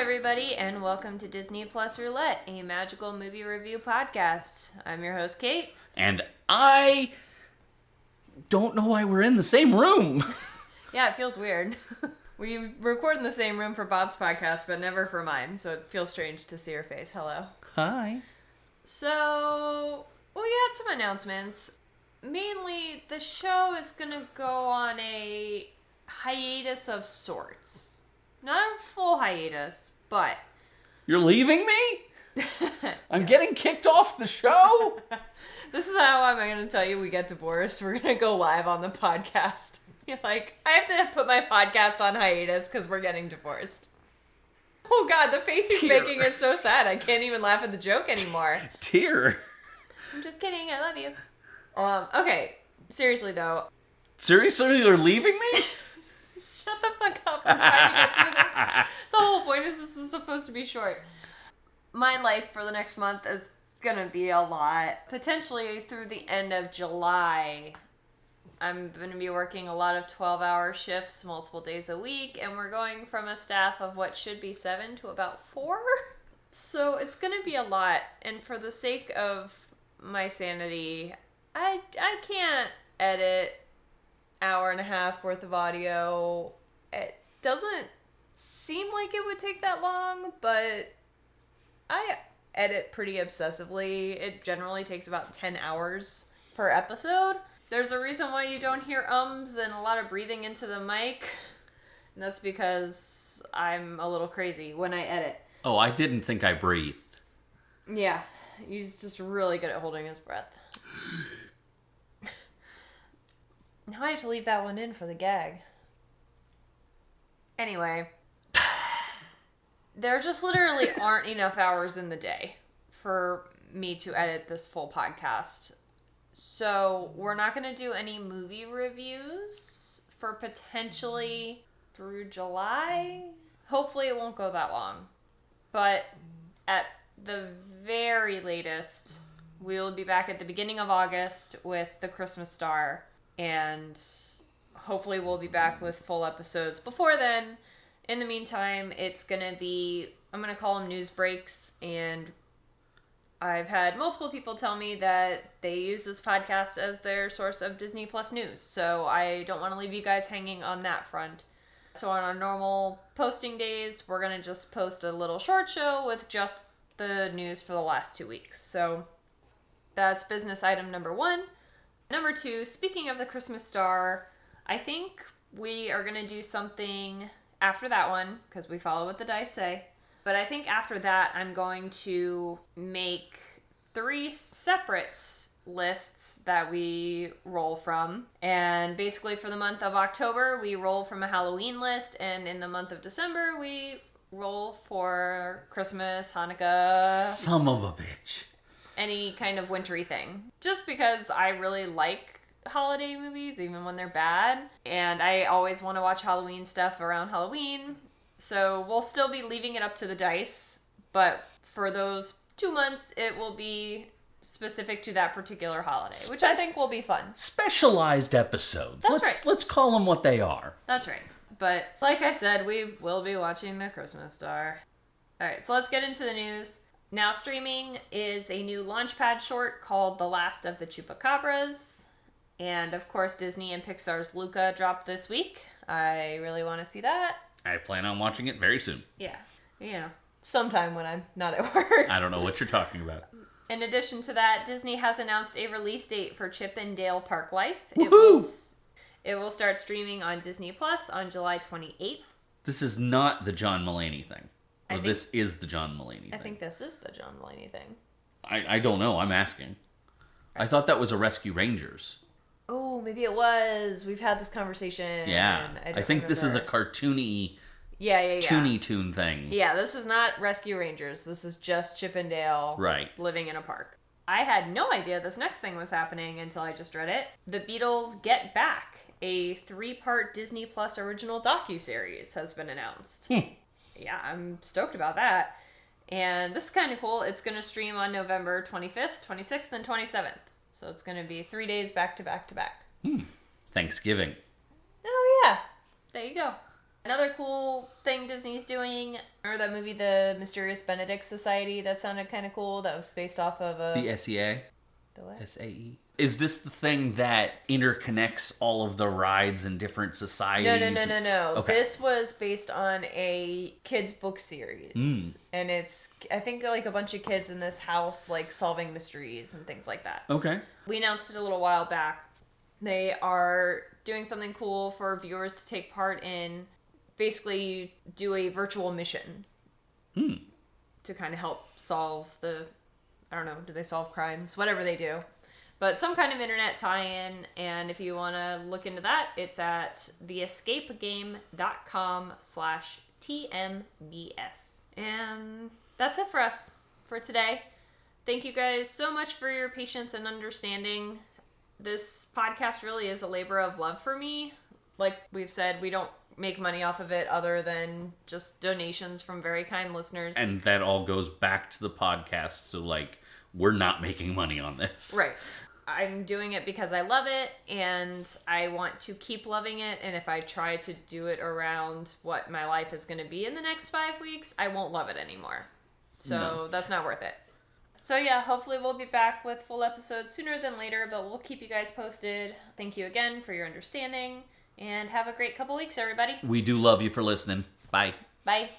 everybody, and welcome to Disney Plus Roulette, a magical movie review podcast. I'm your host, Kate. And I don't know why we're in the same room. Yeah, it feels weird. we record in the same room for Bob's podcast, but never for mine, so it feels strange to see your face. Hello. Hi. So, we had some announcements. Mainly, the show is going to go on a hiatus of sorts. Not a full hiatus, but You're leaving me? I'm getting kicked off the show? this is how I'm going to tell you we get divorced. We're going to go live on the podcast. You're like, I have to put my podcast on hiatus because we're getting divorced. Oh god, the face he's Tear. making is so sad. I can't even laugh at the joke anymore. Tear. I'm just kidding. I love you. Um. Okay. Seriously though, Seriously, you're leaving me? Shut the fuck up. I'm trying to get through this. The whole point is this is supposed to be short. My life for the next month is gonna be a lot. Potentially through the end of July, I'm gonna be working a lot of 12 hour shifts multiple days a week, and we're going from a staff of what should be seven to about four. So it's gonna be a lot, and for the sake of my sanity, I, I can't edit hour and a half worth of audio. It doesn't seem like it would take that long, but I edit pretty obsessively. It generally takes about 10 hours per episode. There's a reason why you don't hear ums and a lot of breathing into the mic. And that's because I'm a little crazy when I edit. Oh, I didn't think I breathed. Yeah, he's just really good at holding his breath. now I have to leave that one in for the gag. Anyway, there just literally aren't enough hours in the day for me to edit this full podcast. So, we're not going to do any movie reviews for potentially through July. Hopefully, it won't go that long. But at the very latest, we will be back at the beginning of August with the Christmas Star, and hopefully, we'll be back with full episodes before then. In the meantime, it's gonna be I'm gonna call them news breaks, and I've had multiple people tell me that they use this podcast as their source of Disney Plus news, so I don't want to leave you guys hanging on that front. So on our normal posting days, we're gonna just post a little short show with just the news for the last two weeks. So that's business item number one. Number two, speaking of the Christmas star, I think we are gonna do something after that one because we follow what the dice say. But I think after that, I'm going to make three separate lists that we roll from. And basically, for the month of October, we roll from a Halloween list, and in the month of December, we roll for Christmas, Hanukkah, Some of a bitch. any kind of wintry thing. Just because I really like holiday movies, even when they're bad. And I always want to watch Halloween stuff around Halloween. So we'll still be leaving it up to the dice. But for those two months, it will be specific to that particular holiday, which I think will be fun. Specialized episodes. That's let's right. let's call them what they are. That's right. But like I said, we will be watching the Christmas Star. All right, so let's get into the news. Now streaming is a new Launchpad short called The Last of the Chupacabras. And of course, Disney and Pixar's Luca dropped this week. I really want to see that. I plan on watching it very soon. Yeah, you know, sometime when I'm not at work. I don't know what you're talking about. In addition to that, Disney has announced a release date for Chip and Dale Park Life. It will, it will start streaming on Disney Plus on July 28th. This is not the John Mulaney thing. Or think- this is the John Mulaney I thing. think this is the John Mulaney thing. I, I don't know. I'm asking. I thought that was a Rescue Rangers. Oh, maybe it was. We've had this conversation. Yeah. I, I, think this is a cartoony, yeah, yeah, yeah. toony toon thing. Yeah, this is not Rescue Rangers. This is just Chip and Dale Right. living in a park. I had no idea this next thing was happening until I just read it. The Beatles Get Back, a three-part Disney Plus original docu-series has been announced. Hmm. Yeah, I'm stoked about that. And this is kind of cool. It's going to stream on November 25th, 26th, and 27th. So it's going to be three days back to back to back. Hmm. Thanksgiving. Oh, yeah. There you go. Another cool thing Disney's doing, remember that movie, The Mysterious Benedict Society? That sounded kind of cool. That was based off of uh, a. The SEA? the what? SAE? Is this the thing that interconnects all of the rides in different societies? No, no, no, no, no. Okay. This was based on a kids' book series, Mm. and it's I think like a bunch of kids in this house like solving mysteries and things like that. Okay. We announced it a little while back. They are doing something cool for viewers to take part in. Basically, you do a virtual mission Hmm. to kind of help solve the I don't know, do they solve crimes? Whatever they do. But some kind of internet tie-in, and if you want to look into that, it's at theescapegame.com slash TMBS. And that's it for us for today. Thank you guys so much for your patience and understanding. This podcast really is a labor of love for me. Like we've said, we don't make money off of it other than just donations from very kind listeners. And that all goes back to the podcast. So, like, we're not making money on this. Right. I'm doing it because I love it and I want to keep loving it. And if I try to do it around what my life is going to be in the next five weeks, I won't love it anymore. So No. that's not worth it. So yeah, hopefully we'll be back with full episodes sooner than later, but we'll keep you guys posted. Thank you again for your understanding and have a great couple weeks, everybody. We do love you for listening. Bye. Bye.